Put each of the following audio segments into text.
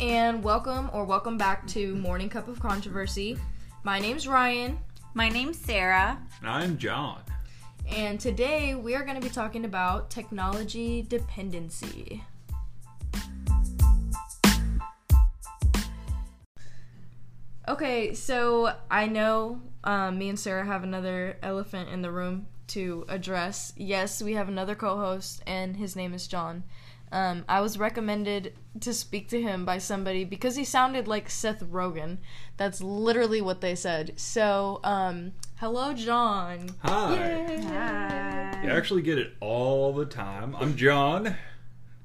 and welcome or welcome back to Morning Cup of Controversy. My name's Ryan, My name's Sara. And I'm John. and today we are going to be talking about technology dependency. Okay, so I know um, me and Sara have another elephant in the room to address. Yes, we have another co host, and his name is John. Um, I was recommended to speak to him by somebody because he sounded like Seth Rogen. That's literally what they said. So, um, hello, John. Hi. Hi. You actually get it all the time. I'm John,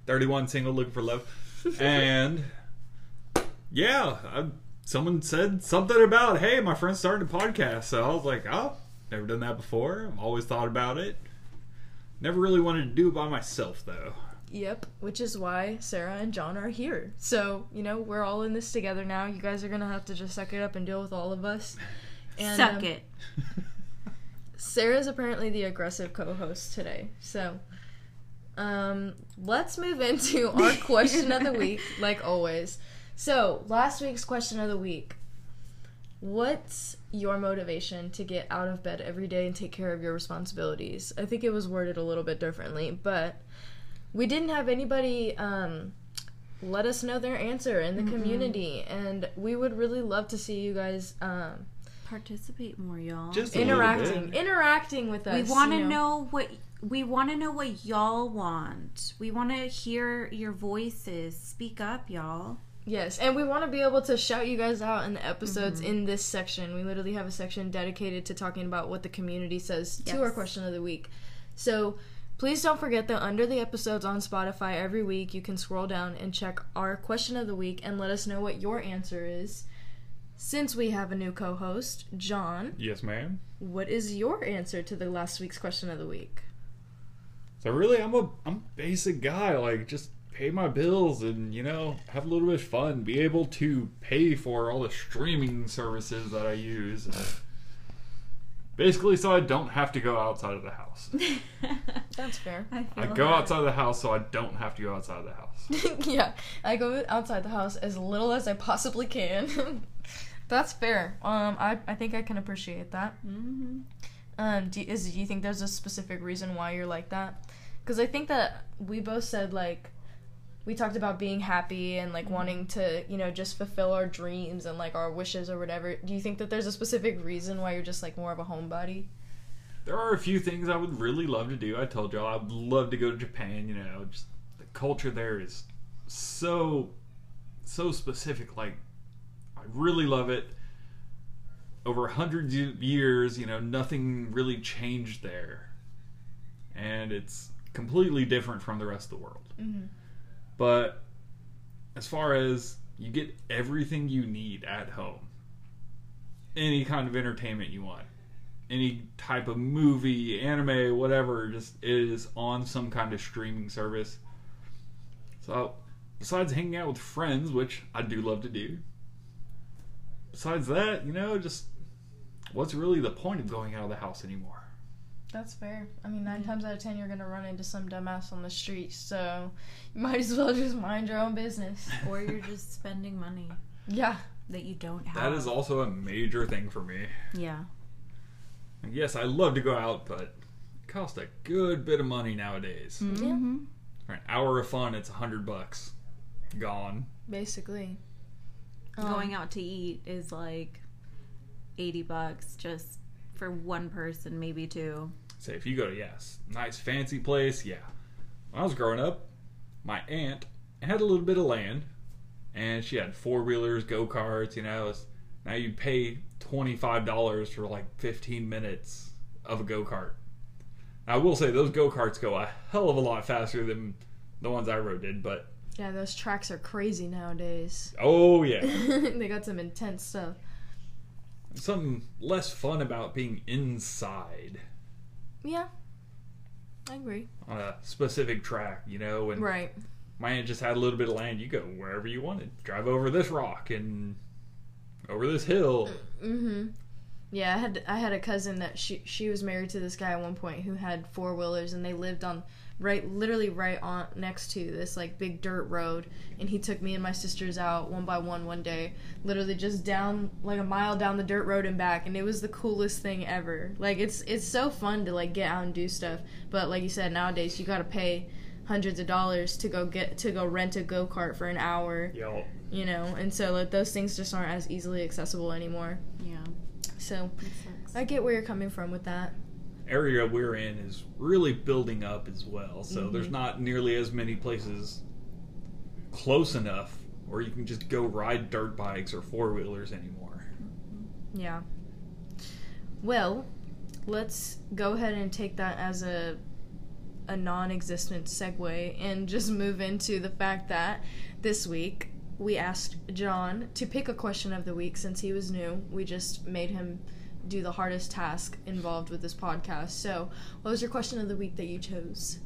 31 single looking for love. And yeah, I, someone said something about, hey, my friend started a podcast. So I was like, oh, never done that before. I've always thought about it. Never really wanted to do it by myself, though. Yep, which is why Sara and John are here. So, you know, we're all in this together now. You guys are going to have to just suck it up and deal with all of us. And, Suck um, it. Sara's apparently the aggressive co-host today. So, um, let's move into our question of the week, like always. So, last week's question of the week: What's your motivation to get out of bed every day and take care of your responsibilities? I think it was worded a little bit differently, but we didn't have anybody um, let us know their answer in the community, and we would really love to see you guys. Um, Participate more, y'all. Just a interacting bit. interacting with us we want to you know what we want to know what y'all want. We want to hear your voices. Speak up, y'all. yes and we want to be able to shout you guys out in the episodes in this section we literally have a section dedicated to talking about what the community says to our question of the week so please don't forget that under the episodes on spotify every week you can scroll down and check our question of the week and let us know what your answer is since we have a new co-host john Yes, ma'am. what is your answer to the last week's question of the week So really, I'm a I'm a basic guy. Like just pay my bills and you know have a little bit of fun. Be able to pay for all the streaming services that I use. Basically, so I don't have to go outside of the house. that's fair I, I go that. outside of the house so I don't have to go outside of the house. yeah, I go outside the house as little as I possibly can. That's fair. Um, I, I think I can appreciate that. Mm-hmm. Um, do, is do you think there's a specific reason why you're like that? Because I think that we both said like we talked about being happy and like wanting to you know just fulfill our dreams and like our wishes or whatever. Do you think that there's a specific reason why you're just like more of a homebody? There are a few things I would really love to do. I told y'all I'd love to go to Japan. You know, just the culture there is so so specific. Like I really love it. Over hundreds of years, you know, nothing really changed there, and it's completely different from the rest of the world. Mm-hmm. But as far as you get everything you need at home, any kind of entertainment you want, any type of movie, anime, whatever, just is on some kind of streaming service. So, besides hanging out with friends, which I do love to do, besides that, you know, just what's really the point of going out of the house anymore? That's fair. I mean, 9 times out of ten, you're gonna run into some dumbass on the street, so you might as well just mind your own business. Or you're just spending money Yeah. that you don't have. That is also a major thing for me. Yeah. And yes, I love to go out, but it costs a good bit of money nowadays. Mm-hmm. For an hour of fun, it's a hundred bucks. Gone. Basically. Um, Going out to eat is like eighty bucks just for one person, maybe two. Say if you go to yes, nice fancy place, yeah. When I was growing up, my aunt had a little bit of land, and she had four wheelers, go karts. You know, now you pay twenty five dollars for like fifteen minutes of a go kart. I will say those go karts go a hell of a lot faster than the ones I rode did, but Yeah, those tracks are crazy nowadays. oh yeah. they got some intense stuff. something less fun about being inside Yeah. I agree. on a specific track, you know, and Right. my aunt just had a little bit of land. You go wherever you wanted. Drive over this rock and over this hill. Mm-hmm. Yeah, I had I had a cousin that she she was married to this guy at one point who had four wheelers and they lived on right literally right on next to this like big dirt road. And he took me and my sisters out one by one one day literally just down like a mile down the dirt road and back. And it was the coolest thing ever. Like it's it's so fun to like get out and do stuff. But like you said nowadays you got to pay hundreds of dollars to go get to go rent a go-kart for an hour Yo, you know? And so like those things just aren't as easily accessible anymore. Yeah. so I get where you're coming from with that. Area we're in is really building up as well. So Mhm. there's not nearly as many places close enough where you can just go ride dirt bikes or four wheelers anymore. Yeah. Well, let's go ahead and take that as a a non-existent segue and just move into the fact that this week we asked John to pick a question of the week since he was new. We just made him do the hardest task involved with this podcast. So, what was your question of the week that you chose?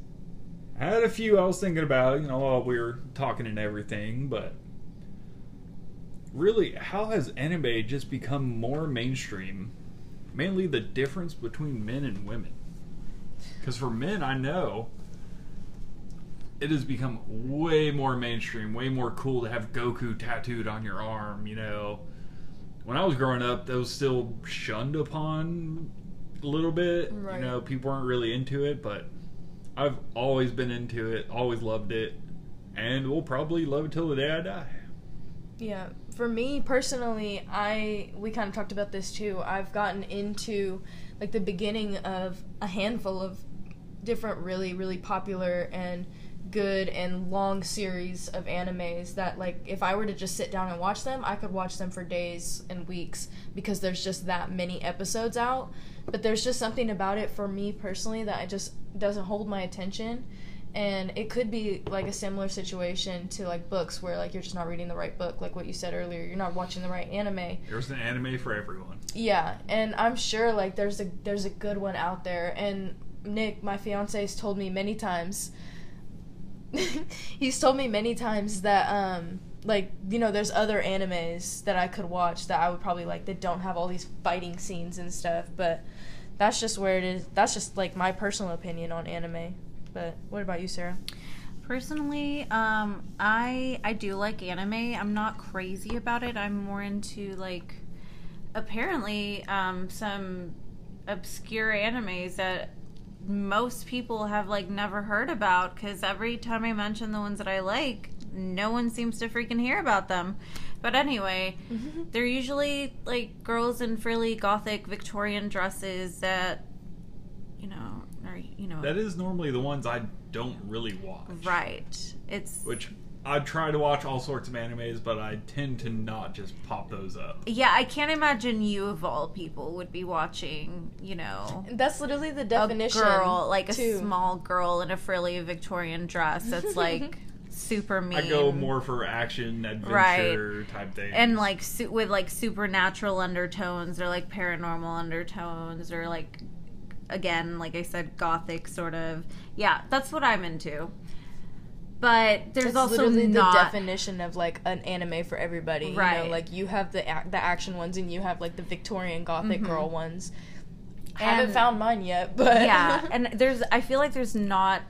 I had a few I was thinking about, you know, while we were talking and everything, but really, how has anime just become more mainstream? Mainly the difference between men and women. Because for men, I know it has become way more mainstream, way more cool to have Goku tattooed on your arm, you know. When I was growing up, that was still shunned upon a little bit. Right. You know, people weren't really into it, but I've always been into it, always loved it, and will probably love it till the day I die. Yeah, for me personally, I we kind of talked about this too. I've gotten into like the beginning of a handful of different really really popular and good and long series of animes that like if I were to just sit down and watch them, I could watch them for days and weeks because there's just that many episodes out. But there's just something about it for me personally that I just doesn't hold my attention and it could be like a similar situation to like books where like you're just not reading the right book like what you said earlier you're not watching the right anime There's an anime for everyone. yeah and i'm sure like there's a there's a good one out there and nick my fiance has told me many times he's told me many times that um like you know there's other animes that i could watch that i would probably like that don't have all these fighting scenes and stuff but that's just where it is that's just like my personal opinion on anime but what about you sarah Personally, um, I I do like anime. I'm not crazy about it. I'm more into like apparently um, some obscure animes that most people have like never heard about because every time I mention the ones that I like, no one seems to freaking hear about them. But anyway, they're usually like girls in frilly gothic Victorian dresses that you know are you know That is normally the ones I don't really watch. right. It's Which I try to watch all sorts of animes, but I tend to not just pop those up. Yeah, I can't imagine you of all people would be watching, you know, That's literally the definition. a girl, like a too. small girl in a frilly Victorian dress that's like super mean. I go more for action, adventure type thing, and like su- with like supernatural undertones or like paranormal undertones or like again, like I said, gothic sort of. Yeah, that's what I'm into. But there's That's also literally not the definition of like an anime for everybody. You Right. know, like you have the ac- the action ones and you have like the Victorian Gothic Mhm. girl ones. I haven't found mine yet, but yeah, and there's I feel like there's not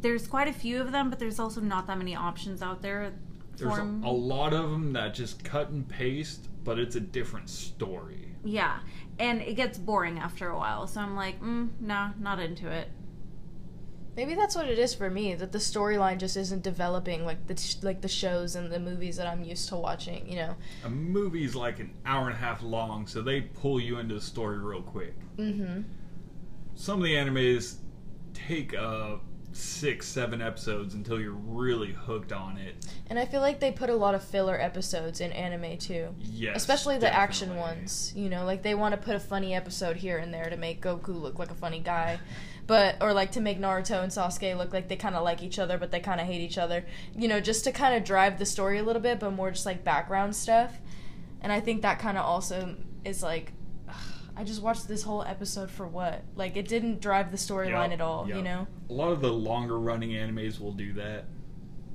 there's quite a few of them, but there's also not that many options out there. There's for a lot of them that just cut and paste, but it's a different story. Yeah, and it gets boring after a while. So I'm like, mm, nah, not into it. Maybe that's what it is for me. That the storyline just isn't developing like the sh- like the shows and the movies that I'm used to watching. You know. A movie's like an hour and a half long, so they pull you into the story real quick. Mm-hmm. Some of the animes take uh, six, seven episodes until you're really hooked on it. And I feel like they put a lot of filler episodes in anime too. Yes, Especially the action ones, you know, like they want to put a funny episode here and there to make Goku look like a funny guy, but or like to make Naruto and Sasuke look like they kind of like each other, but they kind of hate each other, you know, just to kind of drive the story a little bit, but more just like background stuff. And I think that kind of also is like, I just watched this whole episode for what? Like it didn't drive the storyline Yep, at all, yep. you know. A lot of the longer running animes will do that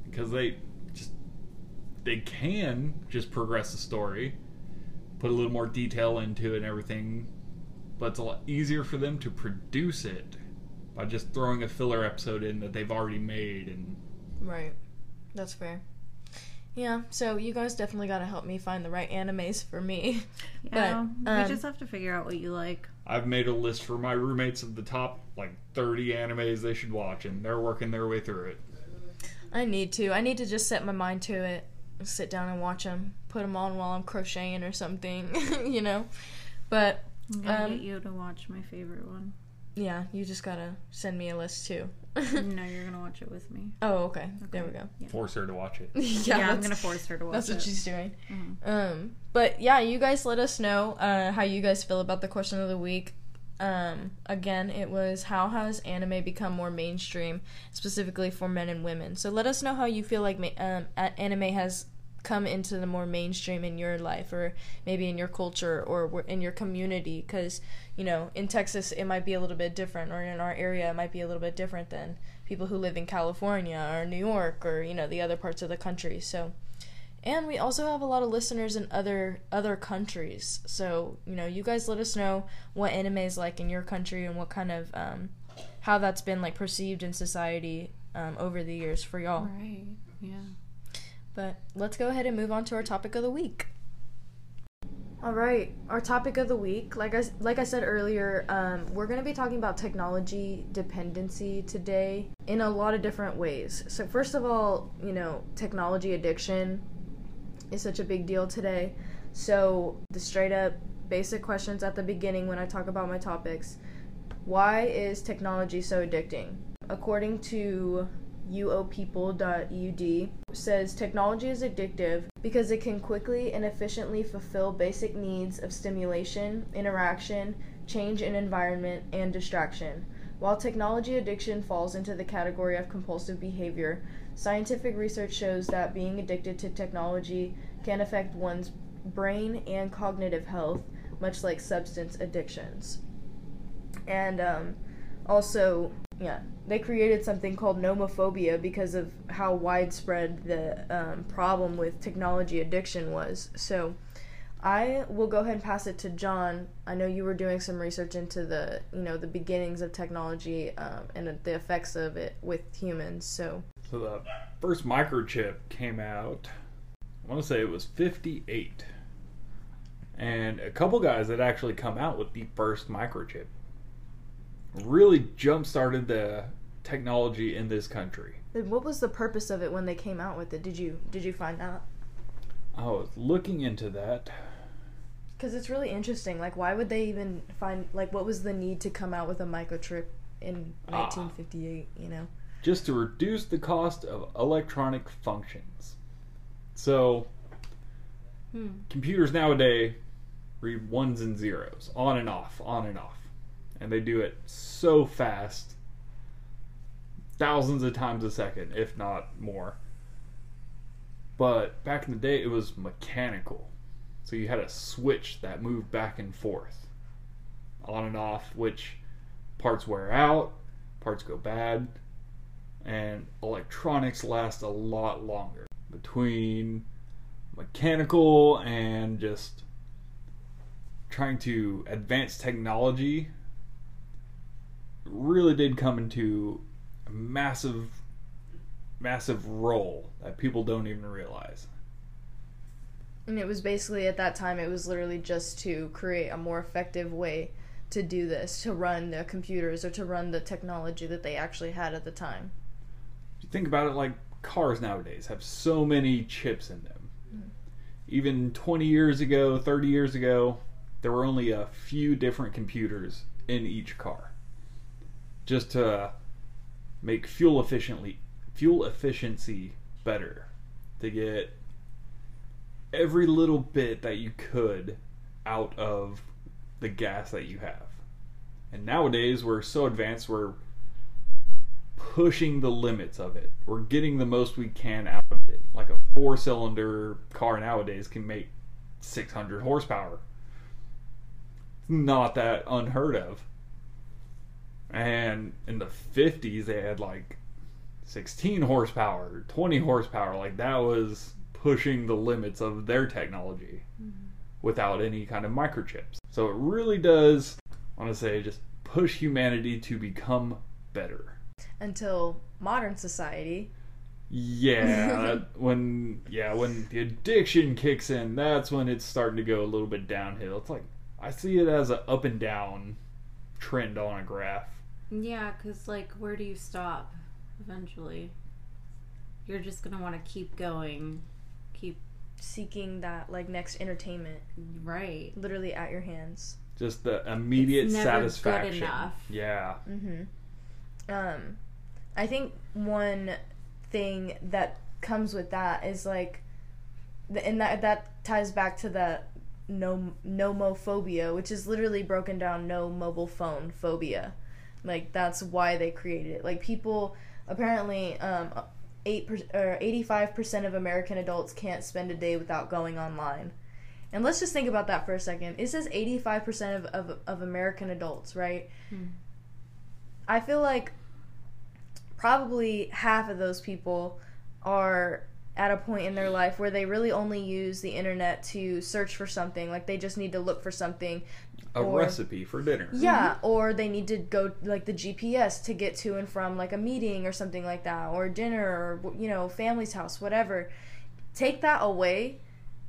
because they just they can just progress the story, put a little more detail into it and everything. but it's a lot easier for them to produce it by just throwing a filler episode in that they've already made and Right. That's fair. Yeah, so you guys definitely got to help me find the right animes for me. Yeah, But, um, we just have to figure out what you like. I've made a list for my roommates of the top like 30 animes they should watch and they're working their way through it. I need to. I need to just set my mind to it. Sit down and watch them. Put them on while I'm crocheting or something, you know. But I'm gonna Um, get you to watch my favorite one. yeah, you just got to send me a list too. no, you're gonna watch it with me. oh, okay. There we go. Yeah, Force her to watch it. yeah, Yeah, I'm gonna force her to watch it. That's it. what she's doing. Mhm. Um, but yeah, you guys let us know uh, how you guys feel about the question of the week. Um, again, it was how has anime become more mainstream, specifically for men and women. So let us know how you feel like ma- um, anime has come into the more mainstream in your life, or maybe in your culture, or in your community. Because you know, in Texas, it might be a little bit different, or in our area, it might be a little bit different than people who live in California or New York, or you know, the other parts of the country. So. And we also have a lot of listeners in other other countries. So, you know, you guys let us know what anime is like in your country and what kind of um, how that's been like perceived in society um, over the years for y'all. Right. Yeah. But let's go ahead and move on to our topic of the week. All right, our topic of the week, like I like I said earlier, um, we're going to be talking about technology dependency today in a lot of different ways. So first of all, you know, technology addiction is such a big deal today. So the straight up basic questions at the beginning when I talk about my topics: Why is technology so addicting? According to uopeople.edu says technology is addictive because it can quickly and efficiently fulfill basic needs of stimulation, interaction, change in environment, and distraction. While technology addiction falls into the category of compulsive behavior, scientific research shows that being addicted to technology can affect one's brain and cognitive health, much like substance addictions. And um, also, yeah, they created something called nomophobia because of how widespread the um, problem with technology addiction was. So, I will go ahead and pass it to John. I know you were doing some research into the, you know, the beginnings of technology um, and the effects of it with humans. So, So the first microchip came out, I want to say it was 58. And a couple guys had actually come out with the first microchip. Really jump started the technology in this country. what was the purpose of it when they came out with it? Did you did you find out? I was looking into that. Because it's really interesting. Like, why would they even find like what was the need to come out with a microchip in Ah. 1958? You know. just to reduce the cost of electronic functions. So, Hmm. computers nowadays read ones and zeros, on and off, on and off. And they do it so fast, thousands of times a second, if not more. But back in the day, it was mechanical. So you had a switch that moved back and forth, on and off, which parts wear out, parts go bad, and electronics last a lot longer. Between mechanical and just trying to advance technology really did come into a massive massive role that people don't even realize. And it was basically at that time, it was literally just to create a more effective way to do this, to run the computers or to run the technology that they actually had at the time. If you think about it like cars nowadays have so many chips in them. Mm. Even 20 years ago, 30 years ago, there were only a few different computers in each car. Just to make fuel efficiently fuel efficiency better. To get every little bit that you could out of the gas that you have. And nowadays we're so advanced we're pushing the limits of it. We're getting the most we can out of it. Like a four cylinder car nowadays can make 600 horsepower. It's not that unheard of. And in the 50s, they had like 16 horsepower, 20 horsepower. Like that was pushing the limits of their technology mm-hmm. without any kind of microchips. So it really does I want to say just push humanity to become better. Until modern society. Yeah, when yeah, when the addiction kicks in, that's when it's starting to go a little bit downhill. It's like I see it as an up and down trend on a graph. Yeah, because, like, where do you stop eventually? You're just going to want to keep going. Keep. Seeking that like next entertainment Right. literally at your hands. Just the immediate It's never good satisfaction. enough. Yeah. Mm-hmm. Um, I think one thing that comes with that is like, the, and that that ties back to the no nomophobia, which is literally broken down no mobile phone phobia. Like that's why they created it. Like people apparently um eight per, or eighty five percent of American adults can't spend a day without going online. And let's just think about that for a second. It says 85% of, of, of American adults, right? I feel like probably half of those people are at a point in their life where they really only use the internet to search for something. Like they just need to look for something. A Or- recipe for dinner. Yeah, mm-hmm. or they need to go like the GPS to get to and from like a meeting or something like that, or dinner, or you know, family's house, whatever. Take that away,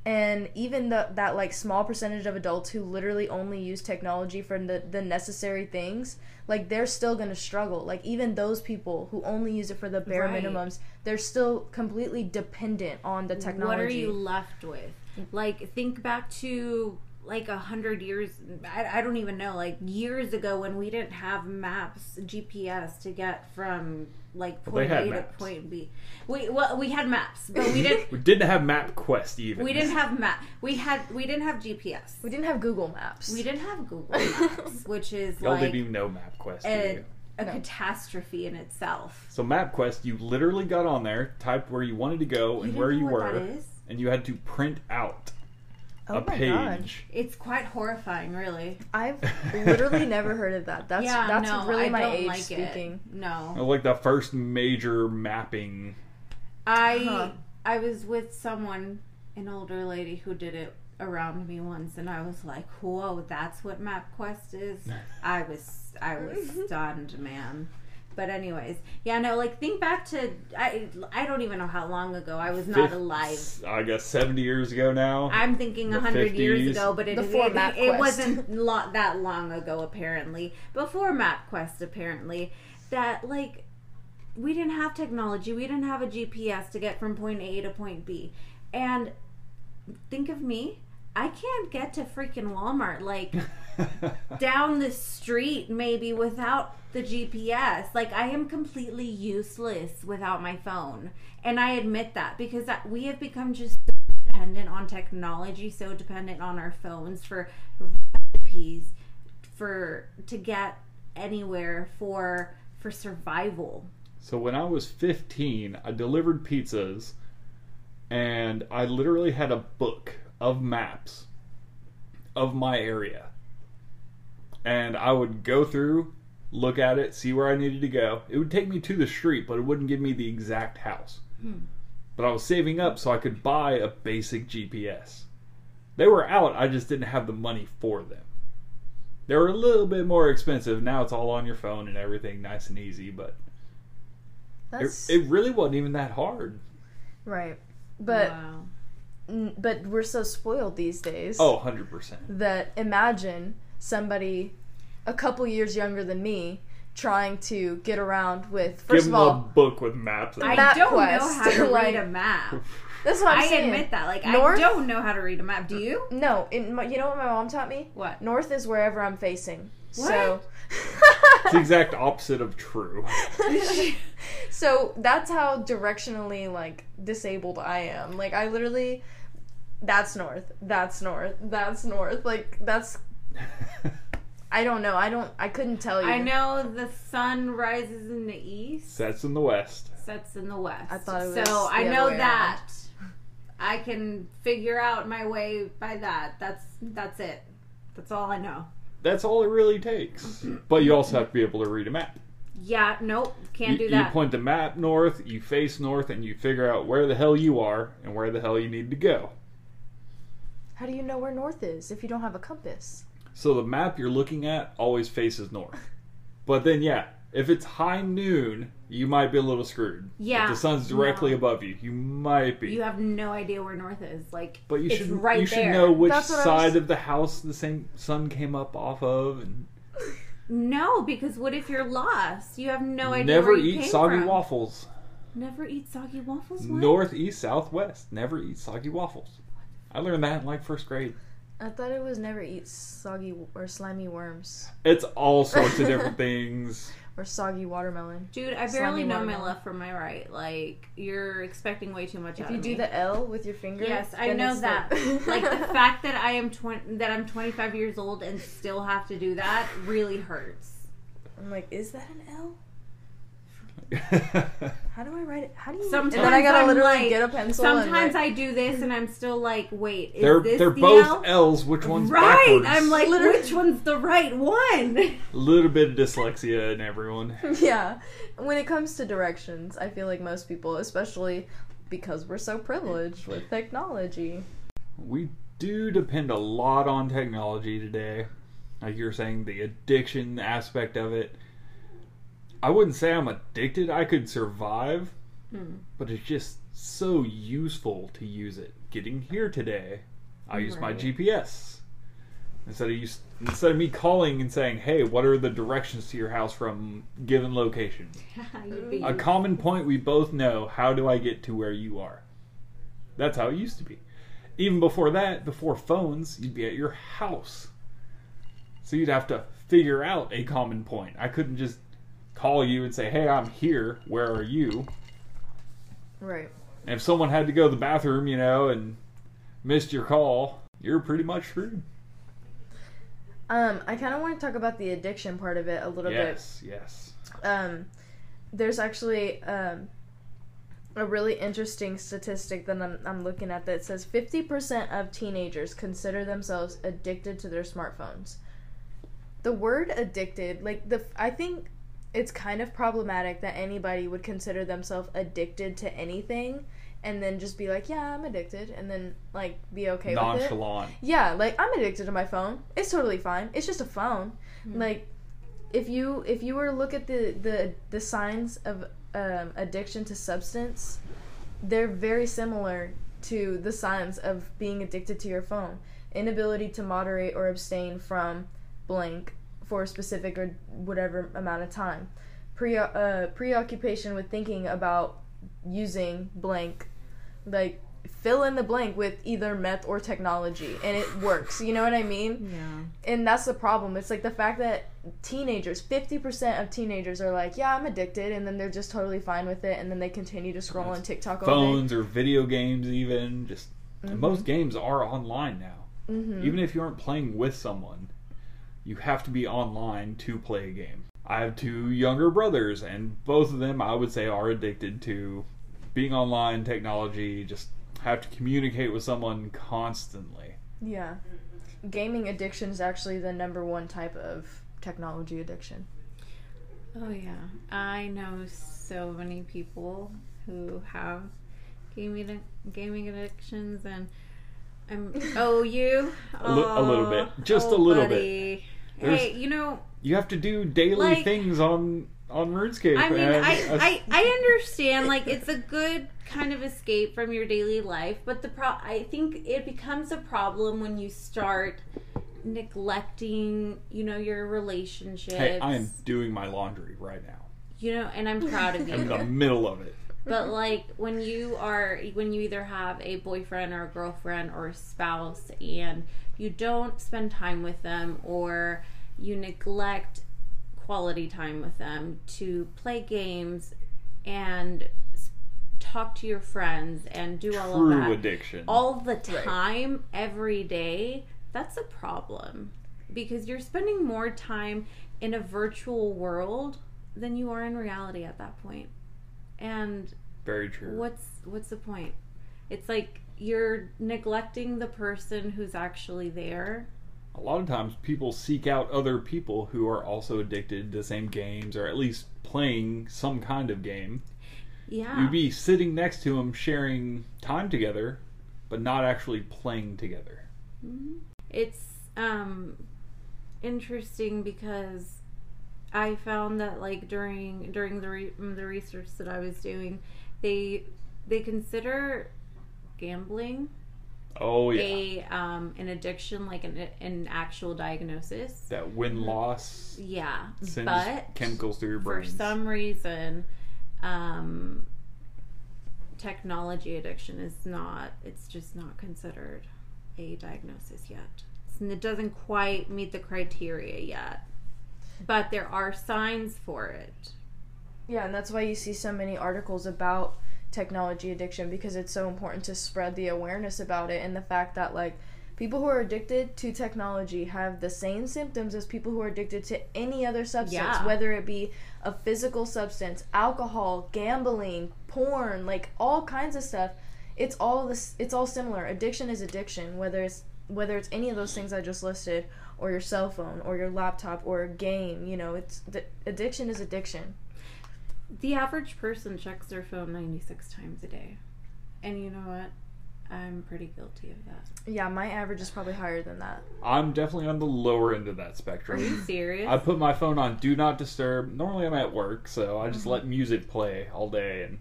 and even the that like small percentage of adults who literally only use technology for the the necessary things, like they're still gonna struggle. Like even those people who only use it for the bare Right. minimums, they're still completely dependent on the technology. What are you left with? Like, think back to like a hundred years. I, I don't even know. Like years ago, when we didn't have maps, GPS to get from like point had A maps. to point B. We well, we had maps, but we didn't. We didn't have MapQuest even. we didn't have map. We had. We didn't have GPS. We didn't have Google Maps. We didn't have Google Maps, which is Y'all like didn't even know MapQuest. did a, a No. catastrophe in itself. So MapQuest you literally got on there, typed where you wanted to go and where you were, and you had to print out oh a my page. god. It's quite horrifying, really. I've literally never heard of that. That's yeah, that's no, really I my don't age like speaking. It. No. It like the first major mapping. I Huh. I was with someone, an older lady who did it around me once, and I was like, "Whoa, that's what MapQuest is." I was I was stunned, man. But anyways, yeah, no, like think back to I I don't even know how long ago I was not fif- alive. I guess 70 years ago now. I'm thinking The a hundred years ago, but it, Before it, it, wasn't lo- that long ago. Apparently, before MapQuest, apparently that like we didn't have technology. We didn't have a GPS to get from point A to point B. And think of me, I can't get to freaking Walmart like down the street maybe without the GPS. Like I am completely useless without my phone. And I admit that because we have become just so dependent on technology, so dependent on our phones for recipes for to get anywhere for for survival. So when I was 15, I delivered pizzas and I literally had a book of maps of my area. And I would go through, look at it, see where I needed to go. It would take me to the street, but it wouldn't give me the exact house. Hmm. But I was saving up so I could buy a basic GPS. They were out, I just didn't have the money for them. They were a little bit more expensive. Now it's all on your phone and everything nice and easy, but it, it really wasn't even that hard. right. But wow. n- but we're so spoiled these days Oh, 100%. that imagine somebody a couple years younger than me trying to get around with first Give of them a book with maps. in I. Map don't know how to like- read a map. that's what I'm I saying. admit that. Like North- I don't know how to read a map. Do you? No, in my, you know what my mom taught me? What? North is wherever I'm facing. So It's the exact opposite of true. so that's how directionally like disabled I am. Like I literally that's north. That's north. That's north. Like that's I don't know. I don't I couldn't tell you. I know the sun rises in the east, Sets in the west. sets in the west. I thought it was so. I the other know way that. I can figure out my way by that. That's that's it. That's all I know. That's all it really takes. But you also have to be able to read a map. Yeah, nope, can't You, do that. you point the map north, you face north, and you figure out where the hell you are and where the hell you need to go. How do you know where north is if you don't have a compass? So the map you're looking at always faces north. But then, yeah, if it's high noon, you might be a little screwed. Yeah, If the sun's directly no. above you, you might be. You have no idea where north is. Like, but you it's should right you should know which That's what I side was- of the house the same sun came up off of, and No, because what if you're lost? You have no idea. never eat soggy from. waffles. Never eat soggy waffles. What? North, east, south, west. Never eat soggy waffles. I learned that in like first grade. I thought it was never eat soggy or slimy worms It's all sorts of different things. or soggy watermelon. Dude, I Slimy barely know my left from my right. Like, you're expecting way too much of that. If out you of do me. the L with your finger, Yes, I know it's that. like the fact that I am twenty, that I'm 25 years old and still have to do that really hurts. I'm like, is that an L? How do I write it? How do you? Sometimes and then I gotta I'm literally like- get a pencil. Sometimes write- I do this and I'm still like, wait, is they're this they're the both L? L's. Which one's right. backwards? I'm like, Literally- which one's the right one? a little bit of dyslexia in everyone. yeah. When it comes to directions, I feel like most people, especially because we're so privileged with technology. We do depend a lot on technology today. Like you're saying, the addiction aspect of it. I wouldn't say I'm addicted. I could survive, Hmm. but it's just so useful to use it. Getting here today, I use my GPS instead of use, instead of me calling and saying, "Hey, what are the directions to your house from given location?" A common point we both know. How do I get to where you are? That's how it used to be. Even before that, before phones, you'd be at your house. So you'd have to figure out a common point. I couldn't just call you and say, "Hey, I'm here. Where are you?" Right. And if someone had to go to the bathroom, you know, and missed your call, you're pretty much screwed. Um, I kind of want to talk about the addiction part of it a little bit. Yes, yes. Um, there's actually um, a really interesting statistic that I'm, I'm looking at that says 50% of teenagers consider themselves addicted to their smartphones. The word addicted, like the, I think it's kind of problematic that anybody would consider themselves addicted to anything and then just be like, yeah, I'm addicted, and then like be okay with it. Nonchalant. Yeah, like I'm addicted to my phone. It's totally fine. It's just a phone. Like if you if you were to look at the the the signs of um, addiction to substance, they're very similar to the signs of being addicted to your phone. Inability to moderate or abstain from blank for a specific or whatever amount of time. Pre uh, preoccupation with thinking about using blank like fill in the blank with either meth or technology and it works you know what i mean yeah. and that's the problem it's like the fact that teenagers 50% of teenagers are like yeah i'm addicted and then they're just totally fine with it and then they continue to scroll on tiktok Phones or video games, even. Just most games are online now. mm-hmm. Even if you aren't playing with someone, you have to be online to play a game. I have two younger brothers, and both of them, I would say, are addicted to being online, technology, just have to communicate with someone constantly. yeah gaming addiction is actually the number one type of technology addiction Oh yeah, I know so many people who have gaming gaming addictions, and I'm oh you A li- a little bit. Just a little bit. buddy. There's- Hey, you know, You have to do daily Like- things on on RuneScape. I mean, and I, I I understand like it's a good kind of escape from your daily life, but the pro I think it becomes a problem when you start neglecting, you know, your relationships. hey, I am doing my laundry right now. you know, and I'm proud of you. I'm in you. the middle of it. But mm-hmm. like when you are when you either have a boyfriend or a girlfriend or a spouse and you don't spend time with them or you neglect quality time with them to play games and talk to your friends and do all True of that addiction. all the time every day that's a problem. Because you're spending more time in a virtual world than you are in reality at that point and Very true. what's what's the point it's like you're neglecting the person who's actually there A lot of times people seek out other people who are also addicted to the same games or at least playing some kind of game. yeah You'd be sitting next to them sharing time together, but not actually playing together. it's um interesting because I found that like during during the re- the research that I was doing, they they consider gambling Oh yeah, a um an addiction like an an actual diagnosis. that win loss Yeah, but chemicals through your brain for some reason, um, technology addiction is not. It's just not considered a diagnosis yet. It's- It doesn't quite meet the criteria yet, but there are signs for it. Yeah, and that's why you see so many articles about technology addiction because it's so important to spread the awareness about it and the fact that like people who are addicted to technology have the same symptoms as people who are addicted to any other substance, Yeah. whether it be a physical substance, alcohol, gambling, porn, like all kinds of stuff. It's all this it's all similar. Addiction is addiction, whether it's whether it's any of those things I just listed or your cell phone or your laptop or a game, you know, it's the, addiction is addiction. The average person checks their phone ninety six times a day, and you know what? I'm pretty guilty of that. Yeah, my average is probably higher than that. I'm definitely on the lower end of that spectrum. Are you serious? I put my phone on do not disturb. Normally I'm at work, so I Mm-hmm. just let music play all day and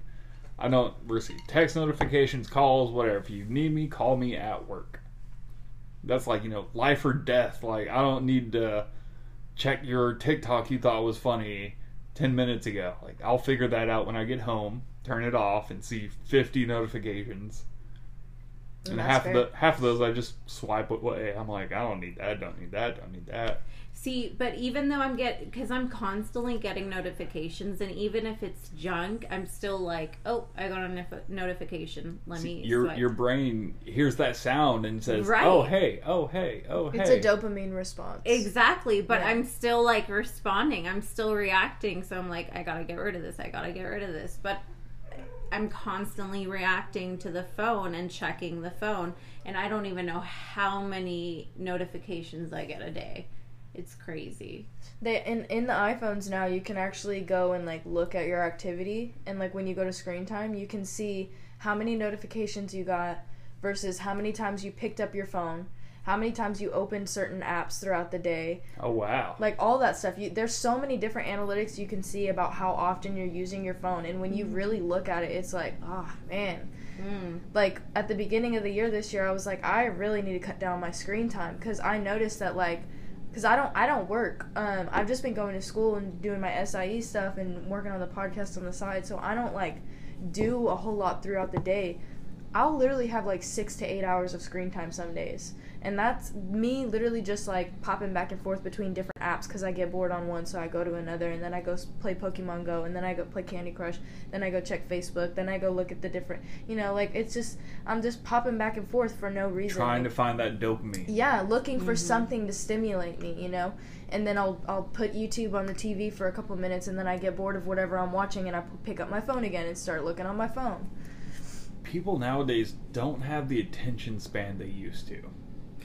I don't receive text notifications, calls, whatever. If you need me, call me at work. That's like, you know, life or death. Like I don't need to check your TikTok you thought was funny 10 minutes ago. Like I'll figure that out when I get home, turn it off and see 50 notifications. Mm, and That's half fair. of the half of those I just swipe away. I'm like, I don't need that, don't need that, don't need that. See, but even though I'm get because I'm constantly getting notifications, and even if it's junk, I'm still like, oh, I got a nif- notification. Let me. your swipe. your brain hears that sound and says, Right. "Oh hey, oh hey, oh hey." It's a dopamine response. Exactly, but Yeah. I'm still like responding. I'm still reacting. So I'm like, I gotta get rid of this. I gotta get rid of this. But I'm constantly reacting to the phone and checking the phone, and I don't even know how many notifications I get a day. It's crazy. They in in the iPhones now you can actually go and like look at your activity and like when you go to screen time you can see how many notifications you got versus how many times you picked up your phone, how many times you opened certain apps throughout the day, oh wow. like all that stuff. You, there's so many different analytics you can see about how often you're using your phone and when you really look at it it's like, oh man, Mm. like at the beginning of the year this year i was like i really need to cut down my screen time because i noticed that like because i don't i don't work. Um, i've just been going to school and doing my sie stuff and working on the podcast on the side so i don't like do a whole lot throughout the day. I'll literally have like six to eight hours of screen time some days and that's me literally just like popping back and forth between different apps because i get bored on one so i go to another and then i go play pokemon go and then i go play candy crush then i go check facebook then i go look at the different you know like it's just i'm just popping back and forth for no reason Trying to find that dopamine. yeah looking for mm-hmm. something to stimulate me you know and then i'll i'll put youtube on the tv for a couple minutes and then i get bored of whatever i'm watching and I pick up my phone again and start looking on my phone People nowadays don't have the attention span they used to.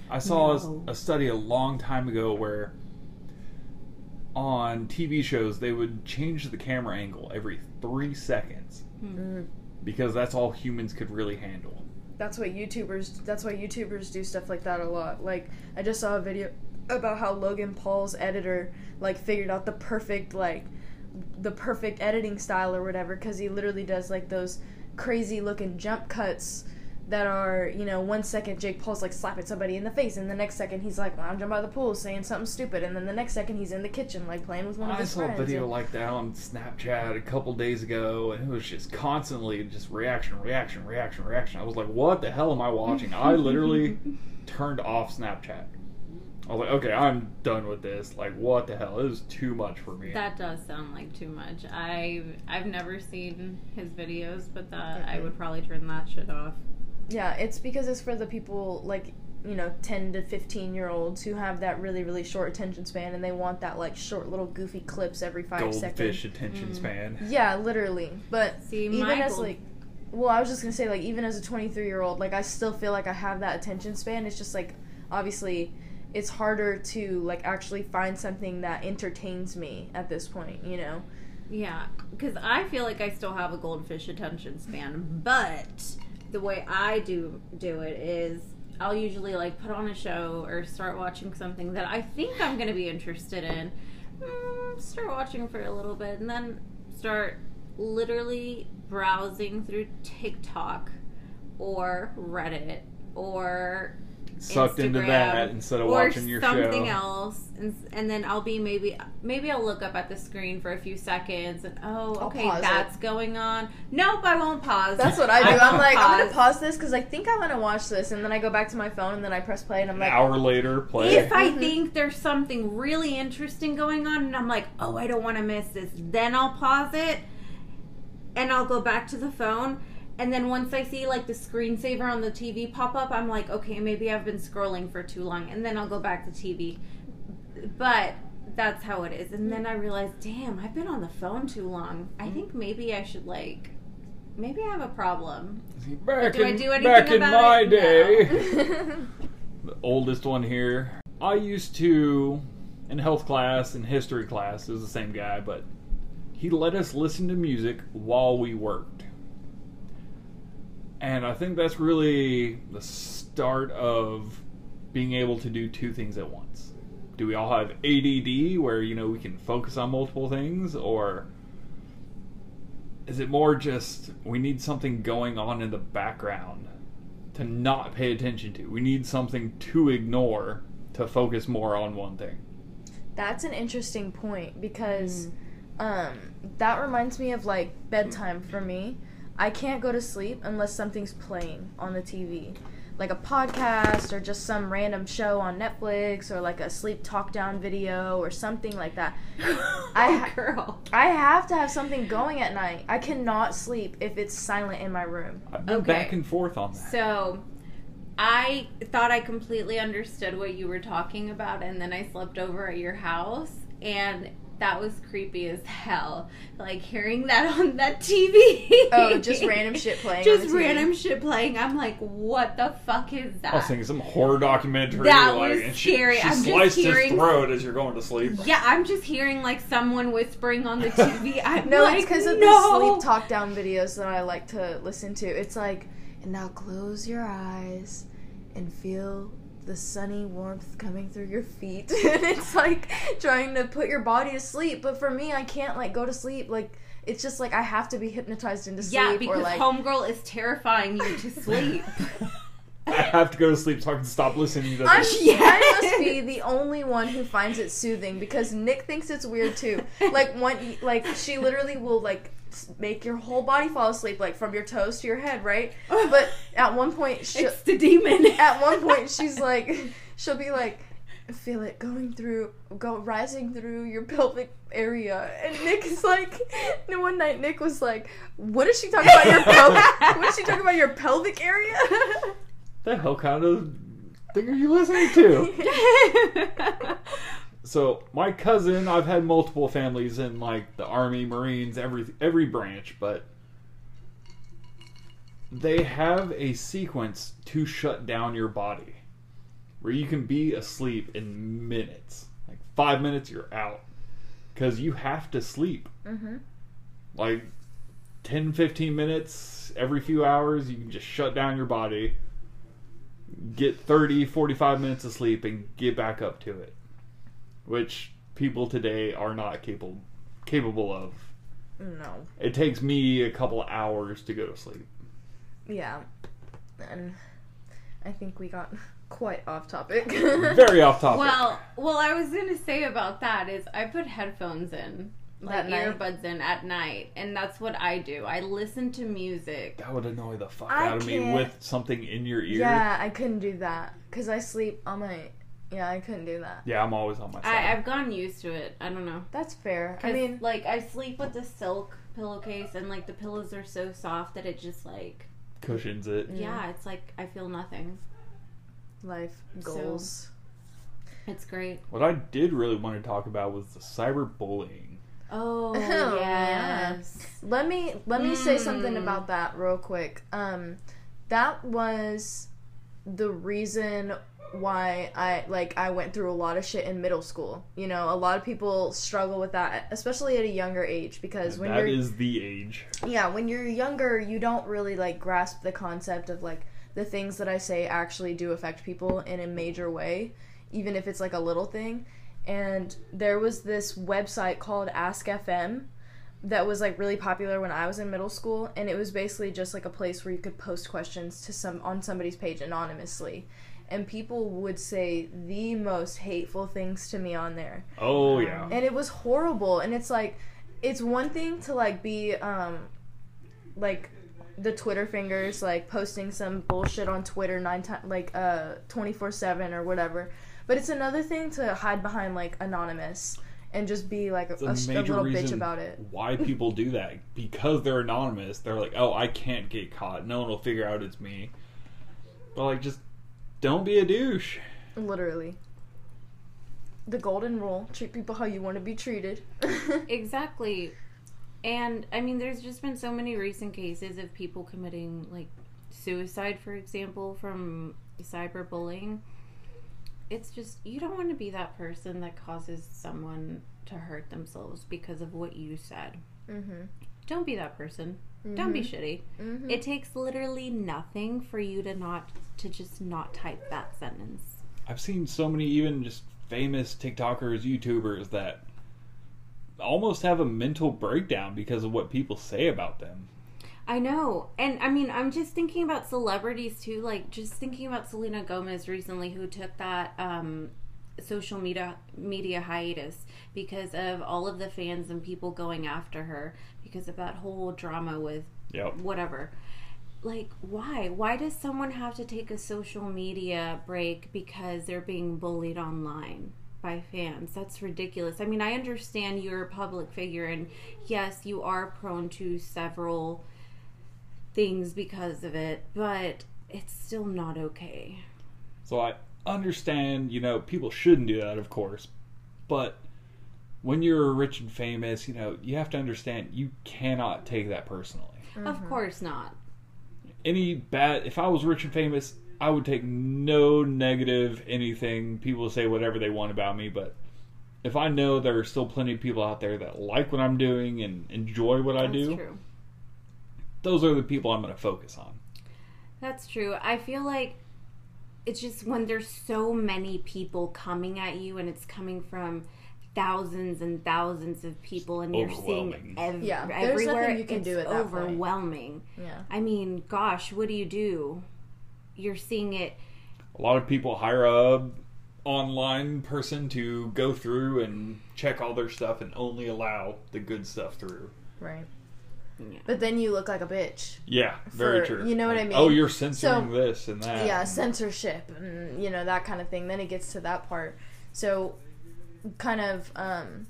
I saw a- No. a, study a long time ago where on TV shows they would change the camera angle every three seconds hmm. mm-hmm. because that's all humans could really handle. that's what youtubers that's why youtubers do stuff like that a lot like i just saw a video about how logan paul's editor like figured out the perfect like the perfect editing style or whatever because he literally does like those crazy looking jump cuts that are you know one second jake paul's like slapping somebody in the face and the next second he's like lounging by the pool saying something stupid and then the next second he's in the kitchen like playing with one of I his saw a friends video and- like that on Snapchat a couple days ago, and it was just constantly just reaction, reaction, reaction, reaction. I was like, "What the hell am I watching?" I literally turned off Snapchat. I was like, "Okay, I'm done with this. Like, what the hell? It was too much for me." That does sound like too much. I've I've never seen his videos, but that I would probably turn that shit off. Yeah, it's because it's for the people like you know, ten to fifteen year olds who have that really, really short attention span and they want that like short little goofy clips every five seconds. Goldfish attention mm. span. Yeah, literally. But See, even my as like well, I was just gonna say like even as a twenty three year old, like I still feel like I have that attention span. It's just like obviously it's harder to like actually find something that entertains me at this point, you know? Yeah, because I feel like I still have a goldfish attention span, but the way I do do it is I'll usually like put on a show or start watching something that I think I'm going to be interested in. Mm, start watching for a little bit and then start literally browsing through TikTok or Reddit or Sucked into that instead of or watching your something show. else, and, and then I'll be maybe maybe I'll look up at the screen for a few seconds and oh okay pause it. that's going on. Nope, I won't pause. That's what I do. I am won't like, I'm gonna pause this because I think I want to watch this, and then I go back to my phone, and then I press play, and I'm like An like, hour later, play. If I Mhm. think there's something really interesting going on and I'm like, oh, I don't want to miss this, then I'll pause it and I'll go back to the phone. And then once I see like the screensaver on the TV pop up, I'm like, okay, maybe I've been scrolling for too long. And then I'll go back to TV. But that's how it is. And then I realize, damn, I've been on the phone too long. I think maybe I should like, maybe I have a problem. Back Do I in, do anything back in my it? day, No. the oldest one here. I used to, in health class and history class, it was the same guy, but he let us listen to music while we worked. And I think that's really the start of being able to do two things at once. Do we all have ADD where, you know, we can focus on multiple things? Or is it more just we need something going on in the background to not pay attention to? We need something to ignore to focus more on one thing. That's an interesting point because um, that reminds me of like bedtime for me. I can't go to sleep unless something's playing on the TV. Like a podcast or just some random show on Netflix or like a sleep talk down video or something like that. Oh, I oh, ha- girl. I have to have something going at night. I cannot sleep if it's silent in my room. I've been Okay. back and forth on that. So, I thought I completely understood what you were talking about, and then I slept over at your house, and that was creepy as hell. Like hearing that on that TV. Oh, just random shit playing on Just the TV. random shit playing. I'm like, what the fuck is that? I was thinking some horror documentary. That like, was and she, scary. She I'm just sliced hearing- his throat as you're going to sleep. yeah, I'm just hearing like someone whispering on the TV. I'm No, like, it's because of no. the sleep talk down videos that I like to listen to. It's like, and now close your eyes and feel the sunny warmth coming through your feet. and it's like trying to put your body to sleep. But for me, I can't like go to sleep. Like it's just like I have to be hypnotized into sleep. Yeah, because or like Homegirl is terrifying you to sleep. I have to go to sleep so I can stop listening to I'm, this. Yeah. I must be the only one who finds it soothing because Nick thinks it's weird too. Like one, like she literally will like s- make your whole body fall asleep, like from your toes to your head, right? But at one point, she, it's the demon. at one point she's like, she'll be like, feel it going through, go rising through your pelvic area, and Nick is like, and one night Nick was like, what is she talking about your pelvic? What is she talking about your pelvic area? the hell kind of thing are you listening to? So my cousin, I've had multiple families in like the army, marines, every every branch, but they have a sequence to shut down your body where you can be asleep in minutes. Like 5 minutes you're out cuz you have to sleep. mm-hmm. Like 10 15 minutes every few hours you can just shut down your body get 30 45 minutes of sleep and get back up to it which people today are not capable capable of No. it takes me a couple hours to go to sleep Yeah. And I think we got quite off topic. very off topic Well, well, I was gonna say about that is I put headphones in, like At night? earbuds in at night, and that's what I do. I listen to music. that would annoy the fuck I out of me can't- with something in your ear yeah, I couldn't do that because I sleep on my. Yeah, I couldn't do that. Yeah, i'm always on my I, side I've gotten used to it. I don't know. That's fair. I mean, like I sleep with the silk pillowcase, and like the pillows are so soft that it just like, cushions it Mm. yeah, it's like I feel nothing. life goals. It's great. what i did really want to talk about was the cyberbullying Oh, Oh, yes. Let me let me say something Mm. about that real quick. Um, that was the reason why I like I went through a lot of shit in middle school. You know, a lot of people struggle with that, especially at a younger age, because when That you're is the age yeah when you're younger you don't really like grasp the concept of like the things that I say actually do affect people in a major way, even if it's like a little thing. And there was this website called Ask FM that was like really popular when I was in middle school and it was basically just like a place where you could post questions to some on somebody's page anonymously and people would say the most hateful things to me on there Oh yeah. and it was horrible and it's like it's one thing to like be um like the twitter fingers like posting some bullshit on twitter nine times like uh 24 7 or whatever but it's another thing to hide behind like anonymous and just be like a, It's a, s- a little bitch about it why people do that because they're anonymous. They're like, oh, I can't get caught. No one will figure out it's me. But like, just don't be a douche. literally the golden rule treat people how you want to be treated Exactly. And I mean, there's just been so many recent cases of people committing like suicide, for example, from cyberbullying. It's just, you don't want to be that person that causes someone to hurt themselves because of what you said. mm-hmm. Don't be that person. Don't be shitty. Mm-hmm. It takes literally nothing for you to not, to just not type that sentence. I've seen so many even just famous TikTokers, YouTubers that almost have a mental breakdown because of what people say about them. I know. And I mean, I'm just thinking about celebrities too. Like, just thinking about Selena Gomez recently, who took that um, social media media hiatus because of all of the fans and people going after her because of that whole drama with Yep. whatever. Like, why? Why does someone have to take a social media break because they're being bullied online by fans? That's ridiculous. I mean, I understand you're a public figure, and yes, you are prone to several things because of it, but it's still not okay. So I understand, you know, people shouldn't do that, of course. But when you're rich and famous, you know, you have to understand you cannot take that personally. Of mm-hmm. course not. Any bad, if I was rich and famous, I would take no negative anything. People say whatever they want about me, but if I know there are still plenty of people out there that like what I'm doing and enjoy what I do, true. those are the people I'm going to focus on. That's true. I feel like it's just when there's so many people coming at you and it's coming from thousands and thousands of people and you're seeing Overwhelming. ev- Yeah, there's everywhere nothing you can it's do at that point. overwhelming. yeah I mean, gosh, what do you do? You're seeing it A lot of people hire a online person to go through and check all their stuff and only allow the good stuff through. right Yeah. but then you look like a bitch Yeah, very For- true. you know what I mean? Oh, you're censoring So- this and that. yeah censorship and you know that kind of thing then it gets to that part so kind of um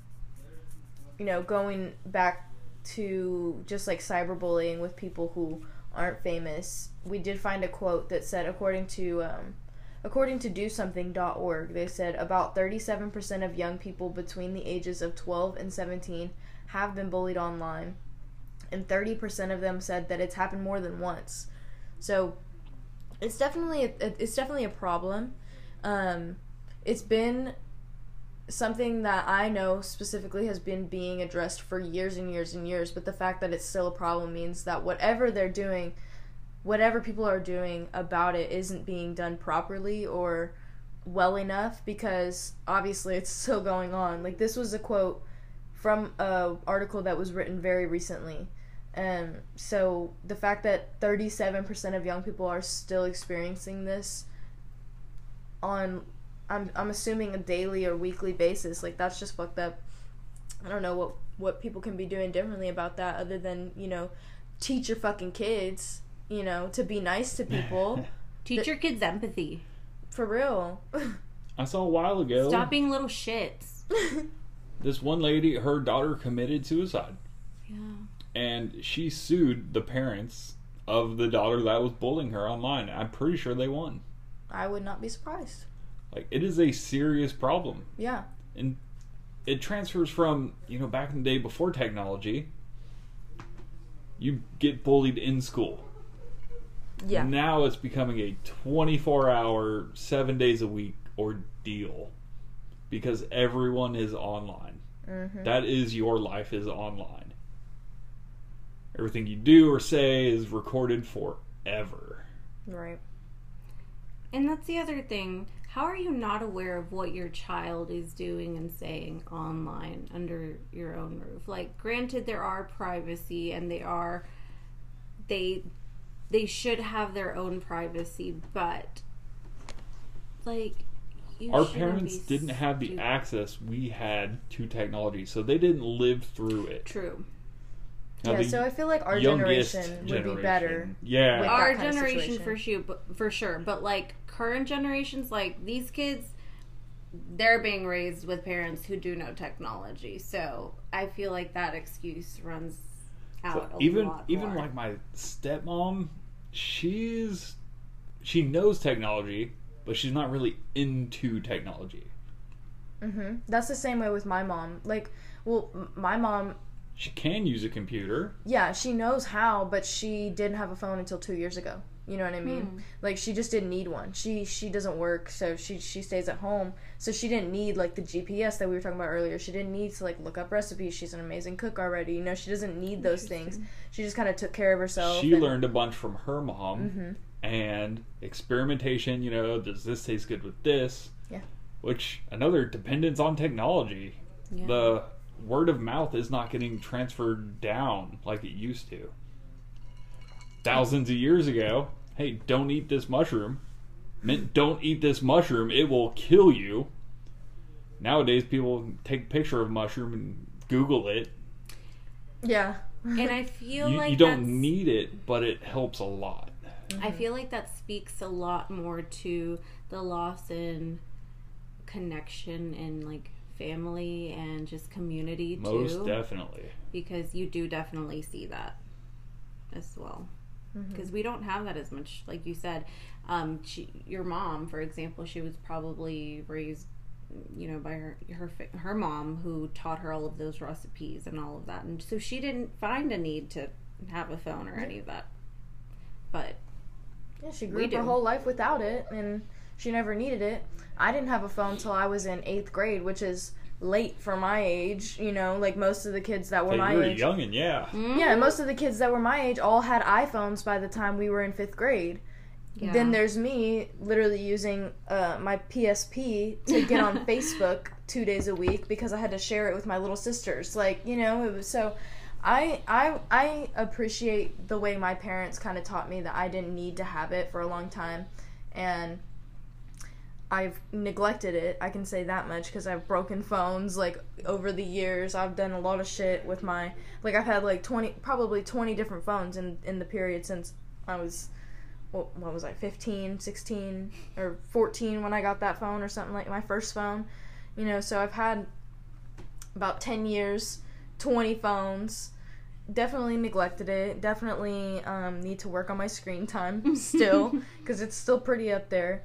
you know going back to just like cyberbullying with people who aren't famous we did find a quote that said according to um according to dosomething.org they said about 37% of young people between the ages of 12 and 17 have been bullied online and 30% of them said that it's happened more than once so it's definitely a, it's definitely a problem. Um, it's been something that I know specifically has been being addressed for years and years and years. But the fact that it's still a problem means that whatever they're doing, whatever people are doing about it, isn't being done properly or well enough. Because obviously, it's still going on. Like this was a quote from a article that was written very recently. And so the fact that 37% of young people are still experiencing this on, I'm, I'm assuming a daily or weekly basis, like that's just fucked up. I don't know what, what people can be doing differently about that other than, you know, teach your fucking kids, you know, to be nice to people. teach your kids empathy. For real. I saw a while ago. Stop being little shits. This one lady, her daughter committed suicide, Yeah. and she sued the parents of the daughter that was bullying her online. I'm pretty sure they won. I would not be surprised. Like it is a serious problem. Yeah. and it transfers from you know back in the day before technology you get bullied in school Yeah. now it's becoming a 24 hour 7 days a week ordeal because everyone is online hmm that is your life is online everything you do or say is recorded forever Right. And that's the other thing. How are you not aware of what your child is doing and saying online under your own roof? Like, granted, there are privacy and they are, they, they should have their own privacy, but, like, you Our parents didn't have the access we had to technology, so they didn't live through it. True. Now, yeah, so I feel like our youngest generation would be better. Yeah. with- Our that kind of generation for sure, but for sure. But like current generations, like these kids, they're being raised with parents who do know technology. So I feel like that excuse runs So out a even lot even more. like my stepmom, she's she knows technology, but she's not really into technology. Mm-hmm. That's the same way with my mom. Like, well, my mom, She can use a computer. yeah, she knows how, but she didn't have a phone until two years ago. You know what I mean? Hmm. Like, she just didn't need one. She she doesn't work, so she she stays at home. So she didn't need like the GPS that we were talking about earlier. She didn't need to like look up recipes. She's an amazing cook already. You know, she doesn't need those things. She just kind of took care of herself. She and- learned a bunch from her mom Mhm. and experimentation. You know, does this taste good with this? Yeah. Which another dependence on technology. Yeah. The word of mouth is not getting transferred down like it used to. Thousands of years ago, hey, don't eat this mushroom. Meant don't eat this mushroom, it will kill you. Nowadays, people take a picture of a mushroom and Google it. Yeah. and I feel You, like you don't that's- need it, but it helps a lot. I feel like that speaks a lot more to the loss in connection and like family and just community Most too. Most definitely. because you do definitely see that as well Mm-hmm. because we don't have that as much like you said um she, your mom for example she was probably raised you know by her her her mom who taught her all of those recipes and all of that and so she didn't find a need to have a phone or any of that but Yeah, she grew up her whole life without it, and she never needed it. I didn't have a phone till I was in eighth grade, which is late for my age. You know, like most of the kids that were Hey, my you're age. young and yeah. Yeah, most of the kids that were my age all had iPhones by the time we were in fifth grade. yeah. Then there's me literally using uh, my PSP to get on Facebook two days a week because I had to share it with my little sisters. Like, you know, it was so. I I I appreciate the way my parents kind of taught me that I didn't need to have it for a long time, and I've neglected it. I can say that much because I've broken phones like over the years. I've done a lot of shit with my like I've had like twenty probably twenty different phones in in the period since I was what, what was I 15, 16 or 14 when I got that phone or something like my first phone. You know, so I've had about 10 years, 20 phones. Definitely neglected it. Definitely um, need to work on my screen time still because it's still pretty up there.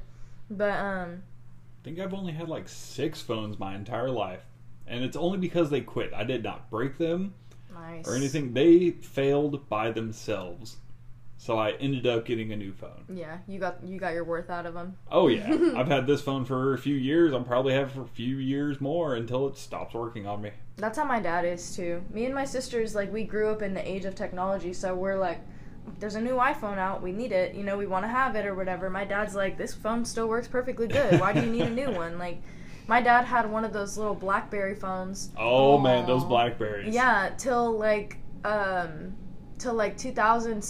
But um, I think I've only had like six phones my entire life. And it's only because they quit. I did not break them nice or anything. They failed by themselves. So I ended up getting a new phone. Yeah, you got you got your worth out of them. Oh yeah. I've had this phone for a few years. I'll probably have it for a few years more until it stops working on me. That's how my dad is too. Me and my sisters, like, we grew up in the age of technology, so we're like, there's a new iPhone out, we need it, you know, we want to have it or whatever. My dad's like, this phone still works perfectly good. Why do you need a new one? Like, my dad had one of those little BlackBerry phones. Oh man, those Blackberries. Yeah, till like, um, till like 2000,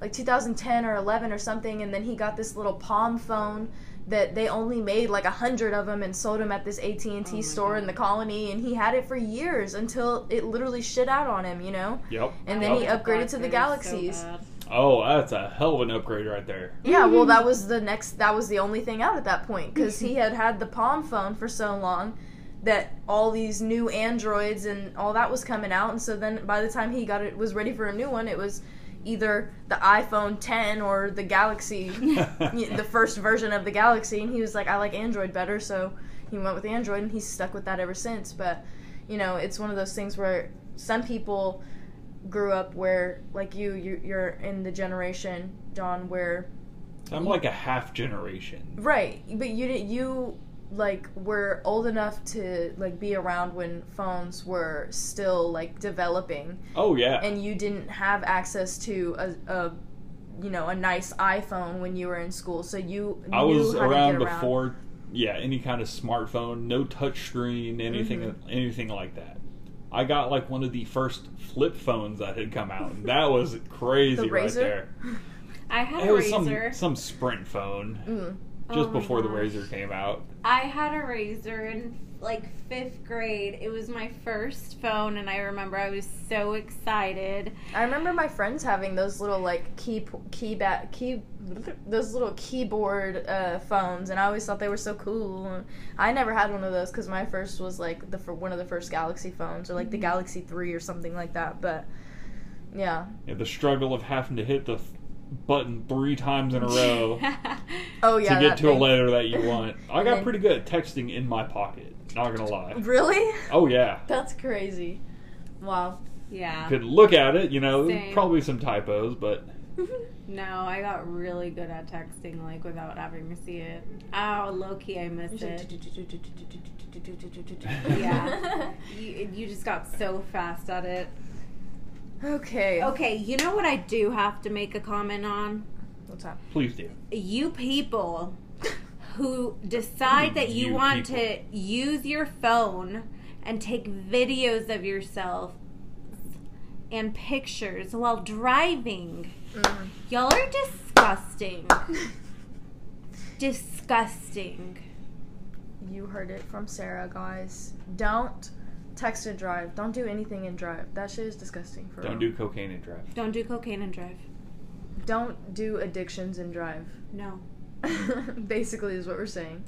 like 2010 or 11 or something, and then he got this little Palm phone that they only made like a hundred of them and sold them at this AT and Oh T my store in the colony, and he had it for years until it literally shit out on him, you know. Yep. And then he Yep. upgraded to the Galaxies. so bad. Oh, that's a hell of an upgrade right there. Yeah, well, that mm. was the next. That was the only thing out at that point because he had had the Palm phone for so long that all these new Androids and all that was coming out, and so then by the time he got it was ready for a new one, it was either the iPhone 10 or the Galaxy, the first version of the Galaxy, and he was like, I like Android better, so he went with Android, and he's stuck with that ever since. But you know, it's one of those things where some people grew up where, like you, you you're in the generation, Don where I'm like a half generation. Right, but you didn't. You like were old enough to like be around when phones were still like developing, Oh yeah. and you didn't have access to a, a you know, a nice iPhone when you were in school, so you I knew was around around. before, yeah, any kind of smartphone, no touch screen, anything, Mm-hmm. anything like that. I got like one of the first flip phones that had come out. and That was crazy The right Razor? there. I had It a was some razor. some Sprint phone Mm. just Oh my before the. Razor came out. I had a razor in like fifth grade. It was my first phone, and I remember I was so excited. I remember my friends having those little like key key back key those little keyboard uh, phones, and I always thought they were so cool. I never had one of those because my first was like the fir- one of the first Galaxy phones, or like the Galaxy Three or something like that. But yeah, Yeah, the struggle of having to hit the f- button three times in a row oh yeah, to get that to a letter that you want. I got then- pretty good at texting in my pocket. Not gonna lie. Really? Oh yeah, That's crazy. Wow. yeah. could look at it. You know, Same. probably some typos, but No, I got really good at texting, like without having to see it. Oh, low key, I missed it. Yeah. You, you just got so fast at it. Okay. Okay, you know what I do have to make a comment on? What's up? please do. You people who decide that you, You want people. to use your phone and take videos of yourself and pictures while driving. Mm. Y'all are disgusting. disgusting. You heard it from Sara, guys. Don't text and drive. Don't do anything and drive. That shit is disgusting. For Don't real. do cocaine and drive. Don't do cocaine and drive. Don't do addictions and drive. No. Basically, is what we're saying.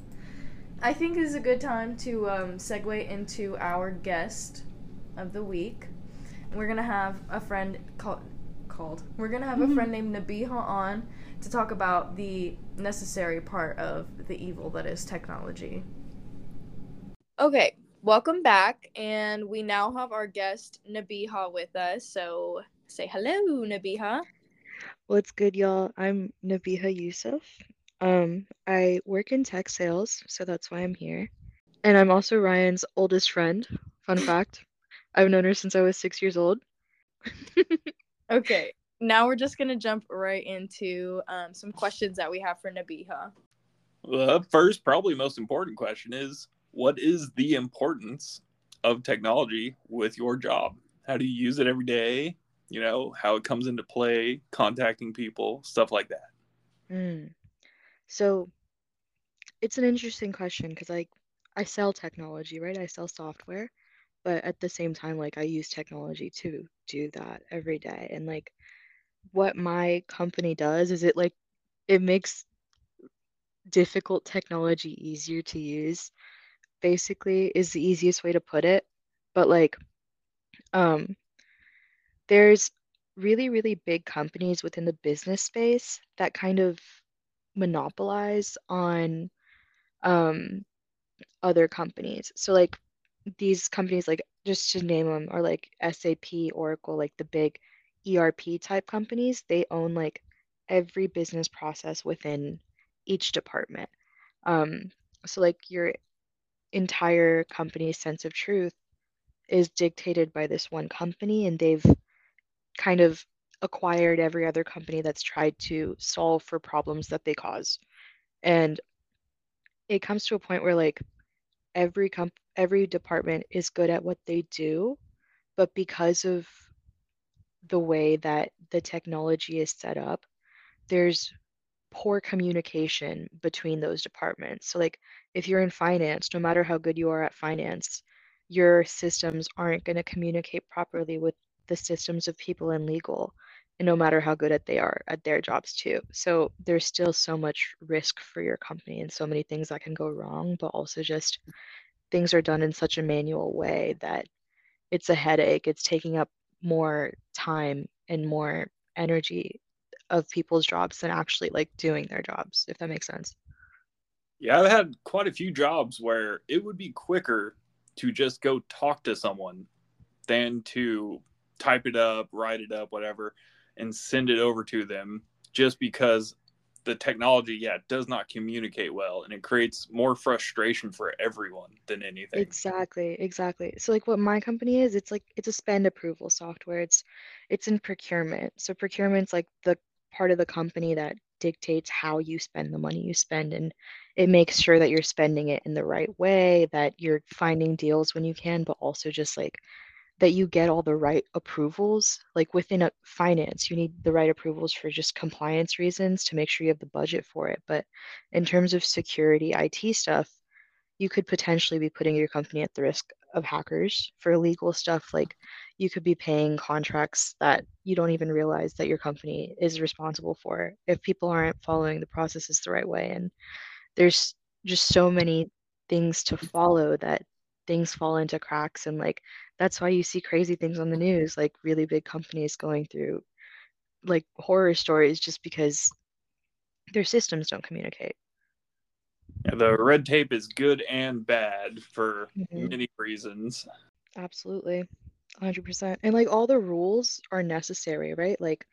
I think this is a good time to um, segue into our guest of the week. We're gonna have a friend called called. We're gonna have a friend named Nabiha on to talk about the necessary part of the evil that is technology. Okay, welcome back, and we now have our guest Nabiha with us. So say hello, Nabiha. What's good, y'all? I'm Nabiha Yousef. Um, I work in tech sales, so that's why I'm here. And I'm also Ryan's oldest friend. Fun fact. I've known her since I was six years old. Okay, now we're just gonna jump right into um, some questions that we have for Nabiha. The first, probably most important question is what is the importance of technology with your job? How do you use it every day? You know, how it comes into play, contacting people, stuff like that. Mm. So it's an interesting question because like I sell technology, right? I sell software, but at the same time, like I use technology to do that every day. And like what my company does is it like it makes difficult technology easier to use, basically is the easiest way to put it. But like um there's really, really big companies within the business space that kind of monopolize on um, other companies. So, like these companies, like just to name them, are like SAP, Oracle, like the big ERP type companies. They own like every business process within each department. Um, so, like your entire company's sense of truth is dictated by this one company, and they've kind of acquired every other company that's tried to solve for problems that they cause. And it comes to a point where like every comp every department is good at what they do, but because of the way that the technology is set up, there's poor communication between those departments. So like if you're in finance, no matter how good you are at finance, your systems aren't going to communicate properly with the systems of people in legal no matter how good at they are at their jobs too. So there's still so much risk for your company and so many things that can go wrong but also just things are done in such a manual way that it's a headache. It's taking up more time and more energy of people's jobs than actually like doing their jobs if that makes sense. Yeah, I've had quite a few jobs where it would be quicker to just go talk to someone than to type it up, write it up, whatever, and send it over to them just because the technology, yeah, does not communicate well and it creates more frustration for everyone than anything. Exactly, exactly. So like what my company is, it's like it's a spend approval software. It's it's in procurement. So procurement's like the part of the company that dictates how you spend the money you spend and it makes sure that you're spending it in the right way that you're finding deals when you can but also just like that you get all the right approvals like within a finance you need the right approvals for just compliance reasons to make sure you have the budget for it but in terms of security IT stuff you could potentially be putting your company at the risk of hackers for legal stuff like you could be paying contracts that you don't even realize that your company is responsible for if people aren't following the processes the right way and there's just so many things to follow that things fall into cracks and like that's why you see crazy things on the news like really big companies going through like horror stories just because their systems don't communicate Yeah, the red tape is good and bad for Mhm. many reasons. Absolutely. 100%. And like all the rules are necessary, right? Like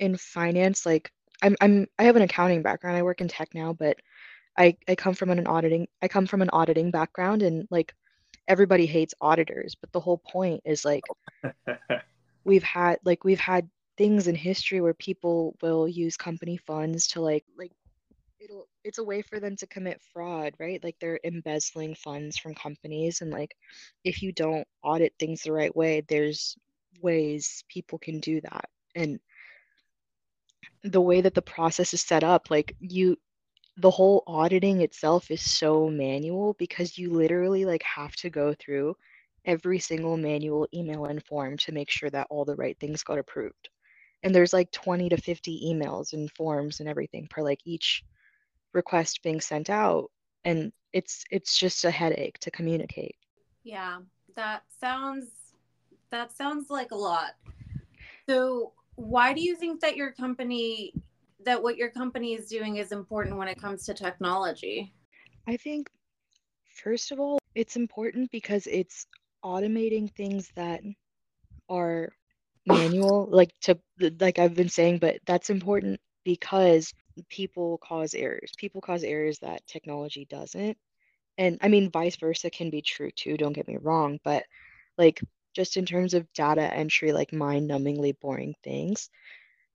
in finance, like I'm I'm I have an accounting background. I work in tech now, but I I come from an auditing I come from an auditing background and like everybody hates auditors, but the whole point is like we've had like we've had things in history where people will use company funds to like like it'll it's a way for them to commit fraud right? Like they're embezzling funds from companies and like if you don't audit things the right way there's ways people can do that. And the way that the process is set up like you the whole auditing itself is so manual because you literally like have to go through every single manual email and form to make sure that all the right things got approved and there's like 20 to 50 emails and forms and everything per like each request being sent out and it's it's just a headache to communicate Yeah, that sounds that sounds like a lot. So, why do you think that your company that what your company is doing is important when it comes to technology? i think first of all it's important because it's automating things that are manual like to like i've been saying but that's important because people cause errors people cause errors that technology doesn't and i mean vice versa can be true too don't get me wrong but like just in terms of data entry like mind-numbingly boring things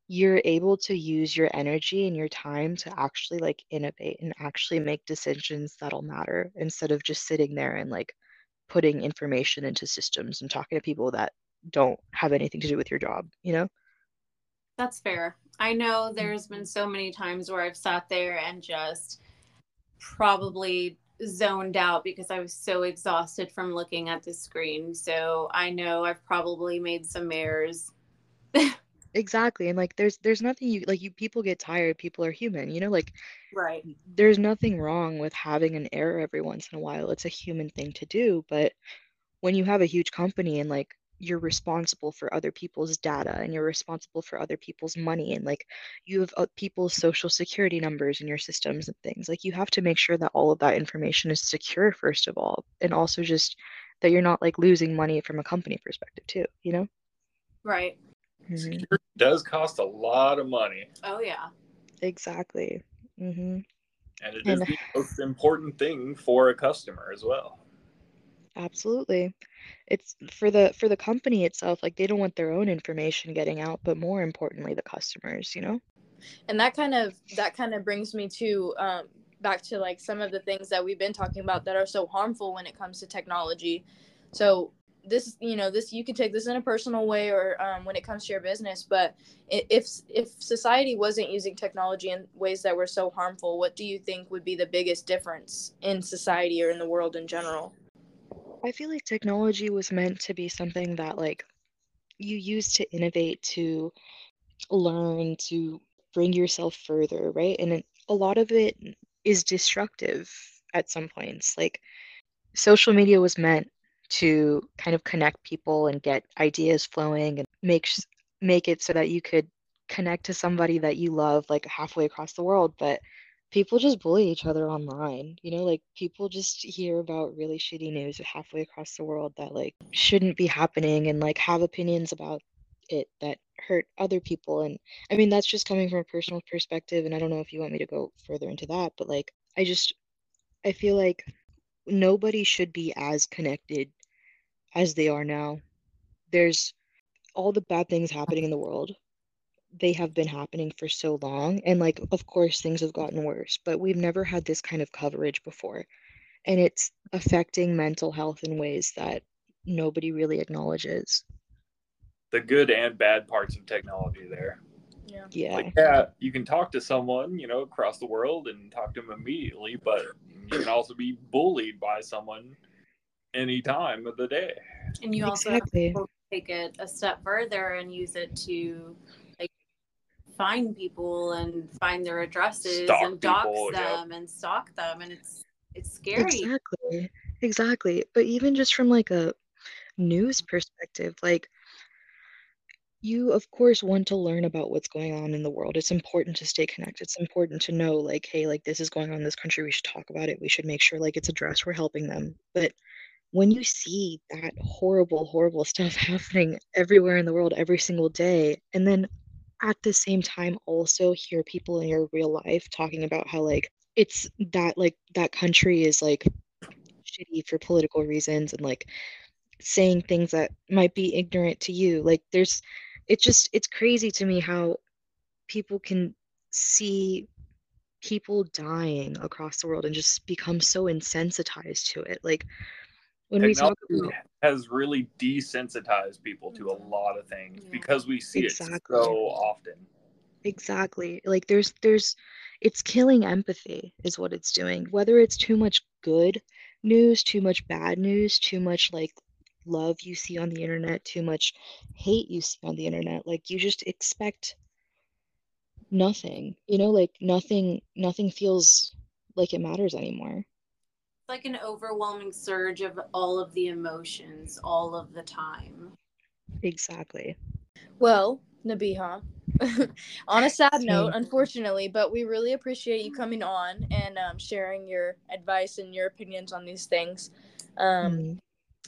you're able to use your energy and your time to actually like innovate and actually make decisions that'll matter instead of just sitting there and like putting information into systems and talking to people that don't have anything to do with your job you know That's fair. I know mm. there's been so many times where I've sat there and just probably zoned out because I was so exhausted from looking at the screen. So I know I've probably made some errors. exactly and like there's there's nothing you like you people get tired people are human you know like Right. there's nothing wrong with having an error every once in a while it's a human thing to do but when you have a huge company and like you're responsible for other people's data and you're responsible for other people's money and like you have uh, people's social security numbers in your systems and things like you have to make sure that all of that information is secure first of all and also just that you're not like losing money from a company perspective too you know Right. Mhm. Security does cost a lot of money, Oh yeah. exactly hmm and it is And- the most important thing for a customer as well. Absolutely. It's for the for the company itself, like they don't want their own information getting out, but more importantly, the customers, you know? and that kind of that kind of brings me to um, back to like some of the things that we've been talking about that are so harmful when it comes to technology so this you know this you could take this in a personal way or um, when it comes to your business but if if society wasn't using technology in ways that were so harmful what do you think would be the biggest difference in society or in the world in general I feel like technology was meant to be something that like you use to innovate, to learn, to bring yourself further, right? And a lot of it is destructive at some points. Like social media was meant to kind of connect people and get ideas flowing and make make it so that you could connect to somebody that you love like halfway across the world, but people just bully each other online. You know, like people just hear about really shitty news halfway across the world that like shouldn't be happening and like have opinions about it that hurt other people. And I mean, that's just coming from a personal perspective. And I don't know if you want me to go further into that, but like, I just, I feel like nobody should be as connected as they are now. There's all the bad things happening in the world they have been happening for so long. And like, of course, things have gotten worse, but we've never had this kind of coverage before. And it's affecting mental health in ways that nobody really acknowledges. The good and bad parts of technology there. Yeah. Like, yeah, you can talk to someone, you know, across the world and talk to them immediately, but you can also be bullied by someone any time of the day. And you also have Exactly. to take it a step further and use it to like find people and find their addresses Stalk and dox people, yep. them and stalk them and it's it's scary. Exactly. Exactly. But even just from like a news perspective, like you of course want to learn about what's going on in the world. It's important to stay connected. It's important to know like, hey, like this is going on in this country. We should talk about it. We should make sure like it's addressed. We're helping them. But when you see that horrible, horrible stuff happening everywhere in the world every single day, and then at the same time also hear people in your real life talking about how like it's that like that country is like shitty for political reasons and like saying things that might be ignorant to you like there's it's just it's crazy to me how people can see people dying across the world and just become so insensitized to it like when we talk Technology about has really desensitized people to a mm-hmm. lot of things Yeah. because we see Exactly. it so often. Exactly. Like there's there's it's killing empathy is what it's doing. Whether it's too much good news, too much bad news, too much like love you see on the internet, too much hate you see on the internet, like you just expect nothing. You know, like nothing nothing feels like it matters anymore. It's like an overwhelming surge of all of the emotions all of the time. Exactly. Well, Nabiha, on a sad note, unfortunately, but we really appreciate you coming on and um, sharing your advice and your opinions on these things. Um, Mm.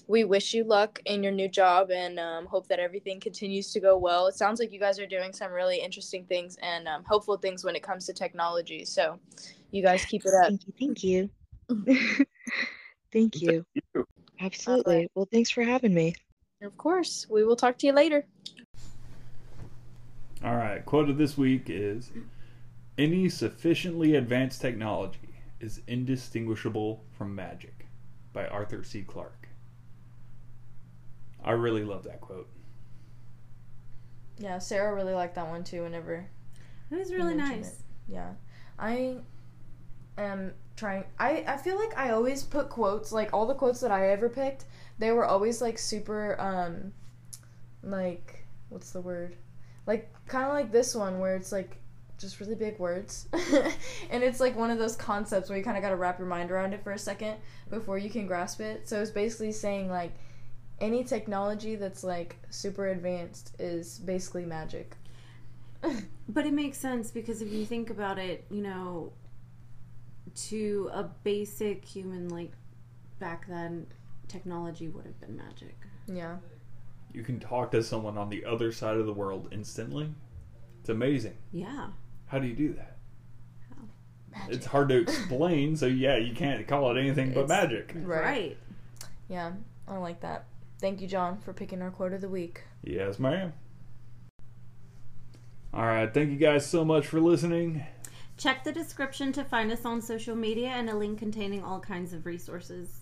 we wish you luck in your new job and um, hope that everything continues to go well. It sounds like you guys are doing some really interesting things and um, hopeful things when it comes to technology. So, you guys keep it up. Thank you. Thank you. Thank you. you. Absolutely. Well, thanks for having me. Of course, we will talk to you later. All right, quote of this week is Any sufficiently advanced technology is indistinguishable from magic by Arthur C. Clarke. I really love that quote. Yeah, Sara really liked that one too. Whenever It was really mentioned nice. it. Yeah, I am trying. I I feel like I always put quotes. Like all the quotes that I ever picked, they were always like super. Um, like what's the word? Like kind of like this one where it's like just really big words, and it's like one of those concepts where you kind of got to wrap your mind around it for a second before you can grasp it. So it's basically saying like any technology that's like super advanced is basically magic. But it makes sense because if you think about it, you know, to a basic human like back then, technology would have been magic. yeah. You can talk to someone on the other side of the world instantly. It's amazing. Yeah. How do you do that? How? Magic. It's hard to explain, so yeah, you can't call it anything but It's- magic. Right. Yeah, I like that. Thank you, John, for picking our quote of the week. Yes, ma'am. All right, thank you guys so much for listening. Check the description to find us on social media and a link containing all kinds of resources.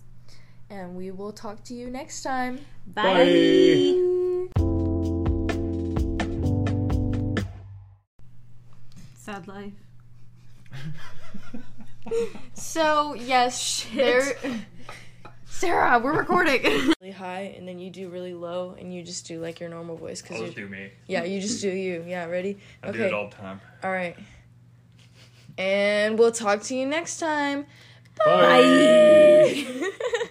And we will talk to you next time. Bye. Sad life. So, yes, there. Sara, we're recording. really high, and then you do really low, and you just do like your normal voice. Cause you, do me. yeah, you just do you. Yeah, ready? I do Okay. it all the time. All right. And we'll talk to you next time. Bye. Bye.